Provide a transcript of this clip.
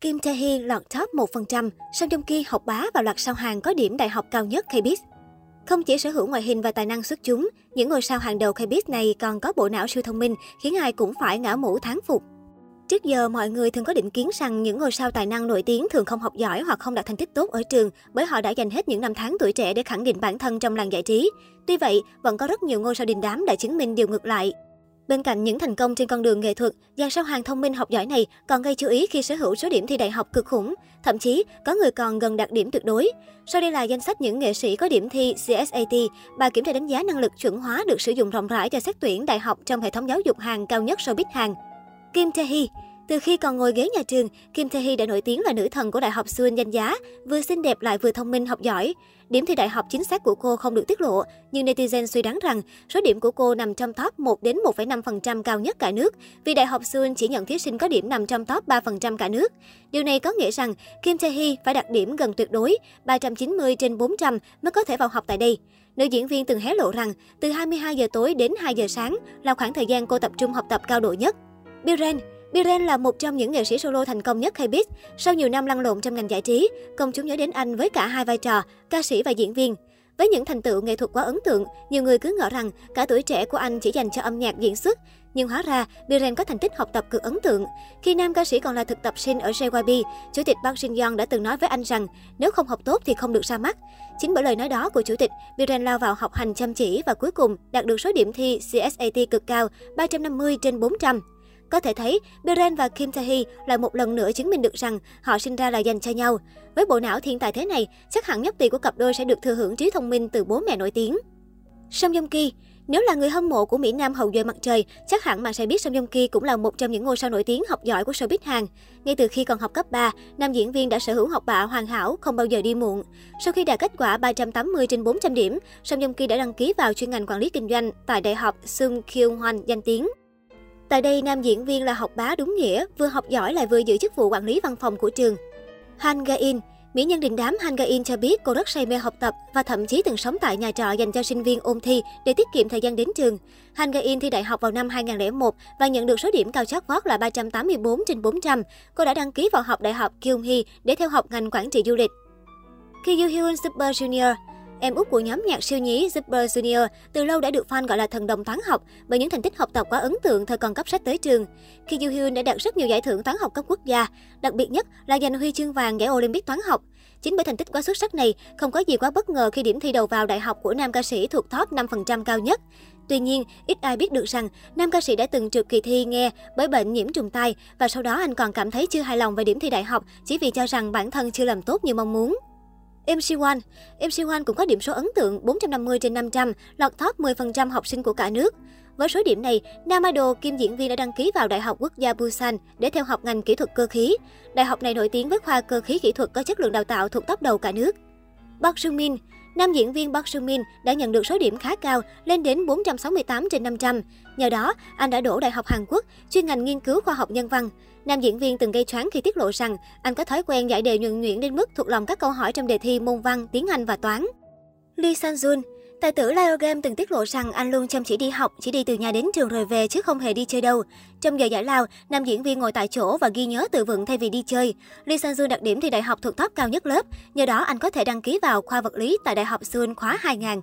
Kim Tae Hee lọt top 1%, Song Joong Ki học bá và loạt sao hàng có điểm đại học cao nhất KBIS. Không chỉ sở hữu ngoại hình và tài năng xuất chúng, những ngôi sao hàng đầu KBIS này còn có bộ não siêu thông minh, khiến ai cũng phải ngã mũ thán phục. Trước giờ, mọi người thường có định kiến rằng những ngôi sao tài năng nổi tiếng thường không học giỏi hoặc không đạt thành tích tốt ở trường bởi họ đã dành hết những năm tháng tuổi trẻ để khẳng định bản thân trong làng giải trí. Tuy vậy, vẫn có rất nhiều ngôi sao đình đám đã chứng minh điều ngược lại. Bên cạnh những thành công trên con đường nghệ thuật, dàn sao hàng thông minh học giỏi này còn gây chú ý khi sở hữu số điểm thi đại học cực khủng. Thậm chí, có người còn gần đạt điểm tuyệt đối. Sau đây là danh sách những nghệ sĩ có điểm thi CSAT, bài kiểm tra đánh giá năng lực chuẩn hóa được sử dụng rộng rãi cho xét tuyển đại học trong hệ thống giáo dục hàng cao nhất showbiz hàng. Kim Tae Hee từ khi còn ngồi ghế nhà trường, Kim Tae Hee đã nổi tiếng là nữ thần của Đại học Seoul danh giá, vừa xinh đẹp lại vừa thông minh học giỏi. Điểm thi đại học chính xác của cô không được tiết lộ, nhưng netizen suy đoán rằng số điểm của cô nằm trong top 1 đến 1,5% cao nhất cả nước, vì Đại học Seoul chỉ nhận thí sinh có điểm nằm trong top 3% cả nước. Điều này có nghĩa rằng Kim Tae Hee phải đạt điểm gần tuyệt đối, 390 trên 400 mới có thể vào học tại đây. Nữ diễn viên từng hé lộ rằng từ 22 giờ tối đến 2 giờ sáng là khoảng thời gian cô tập trung học tập cao độ nhất. Biren Biren là một trong những nghệ sĩ solo thành công nhất K-pop. Sau nhiều năm lăn lộn trong ngành giải trí, công chúng nhớ đến anh với cả hai vai trò, ca sĩ và diễn viên. Với những thành tựu nghệ thuật quá ấn tượng, nhiều người cứ ngỡ rằng cả tuổi trẻ của anh chỉ dành cho âm nhạc diễn xuất. Nhưng hóa ra, Biren có thành tích học tập cực ấn tượng. Khi nam ca sĩ còn là thực tập sinh ở JYP, Chủ tịch Park Shin Young đã từng nói với anh rằng nếu không học tốt thì không được ra mắt. Chính bởi lời nói đó của Chủ tịch, Biren lao vào học hành chăm chỉ và cuối cùng đạt được số điểm thi CSAT cực cao 350 trên 400. Có thể thấy, Biren và Kim Tae Hee lại một lần nữa chứng minh được rằng họ sinh ra là dành cho nhau. Với bộ não thiên tài thế này, chắc hẳn nhất tỷ của cặp đôi sẽ được thừa hưởng trí thông minh từ bố mẹ nổi tiếng. Song Joong Ki nếu là người hâm mộ của Mỹ Nam hậu duệ mặt trời, chắc hẳn bạn sẽ biết Song Joong Ki cũng là một trong những ngôi sao nổi tiếng học giỏi của showbiz Hàn. Ngay từ khi còn học cấp 3, nam diễn viên đã sở hữu học bạ hoàn hảo, không bao giờ đi muộn. Sau khi đạt kết quả 380 trên 400 điểm, Song Joong Ki đã đăng ký vào chuyên ngành quản lý kinh doanh tại Đại học Sung Kyung Hwan danh tiếng. Tại đây, nam diễn viên là học bá đúng nghĩa, vừa học giỏi lại vừa giữ chức vụ quản lý văn phòng của trường. Han Ga-in Mỹ nhân đình đám Han Ga-in cho biết cô rất say mê học tập và thậm chí từng sống tại nhà trọ dành cho sinh viên ôn thi để tiết kiệm thời gian đến trường. Han Ga-in thi đại học vào năm 2001 và nhận được số điểm cao chót vót là 384 trên 400. Cô đã đăng ký vào học đại học Kyung Hee để theo học ngành quản trị du lịch. Khi Yoo Hyun Super Junior Em út của nhóm nhạc siêu nhí Super Junior từ lâu đã được fan gọi là thần đồng toán học bởi những thành tích học tập quá ấn tượng thời còn cấp sách tới trường. Khi Joo Hyun đã đạt rất nhiều giải thưởng toán học cấp quốc gia, đặc biệt nhất là giành huy chương vàng giải Olympic toán học. Chính bởi thành tích quá xuất sắc này, không có gì quá bất ngờ khi điểm thi đầu vào đại học của nam ca sĩ thuộc top 5% cao nhất. Tuy nhiên, ít ai biết được rằng nam ca sĩ đã từng trượt kỳ thi nghe bởi bệnh nhiễm trùng tai và sau đó anh còn cảm thấy chưa hài lòng về điểm thi đại học chỉ vì cho rằng bản thân chưa làm tốt như mong muốn. MC1 MC1 cũng có điểm số ấn tượng 450 trên 500, lọt top 10% học sinh của cả nước. Với số điểm này, nam idol kim diễn viên đã đăng ký vào Đại học Quốc gia Busan để theo học ngành kỹ thuật cơ khí. Đại học này nổi tiếng với khoa cơ khí kỹ thuật có chất lượng đào tạo thuộc top đầu cả nước. Park Seung Min Nam diễn viên Park Sung Min đã nhận được số điểm khá cao, lên đến 468 trên 500. Nhờ đó, anh đã đổ Đại học Hàn Quốc, chuyên ngành nghiên cứu khoa học nhân văn. Nam diễn viên từng gây choáng khi tiết lộ rằng anh có thói quen giải đề nhuần nhuyễn đến mức thuộc lòng các câu hỏi trong đề thi môn văn, tiếng Anh và toán. Lee San Jun Tài tử Leo Game từng tiết lộ rằng anh luôn chăm chỉ đi học, chỉ đi từ nhà đến trường rồi về chứ không hề đi chơi đâu. Trong giờ giải lao, nam diễn viên ngồi tại chỗ và ghi nhớ từ vựng thay vì đi chơi. Lee Sang Jun đạt điểm thi đại học thuộc top cao nhất lớp, nhờ đó anh có thể đăng ký vào khoa vật lý tại Đại học Seoul khóa 2000.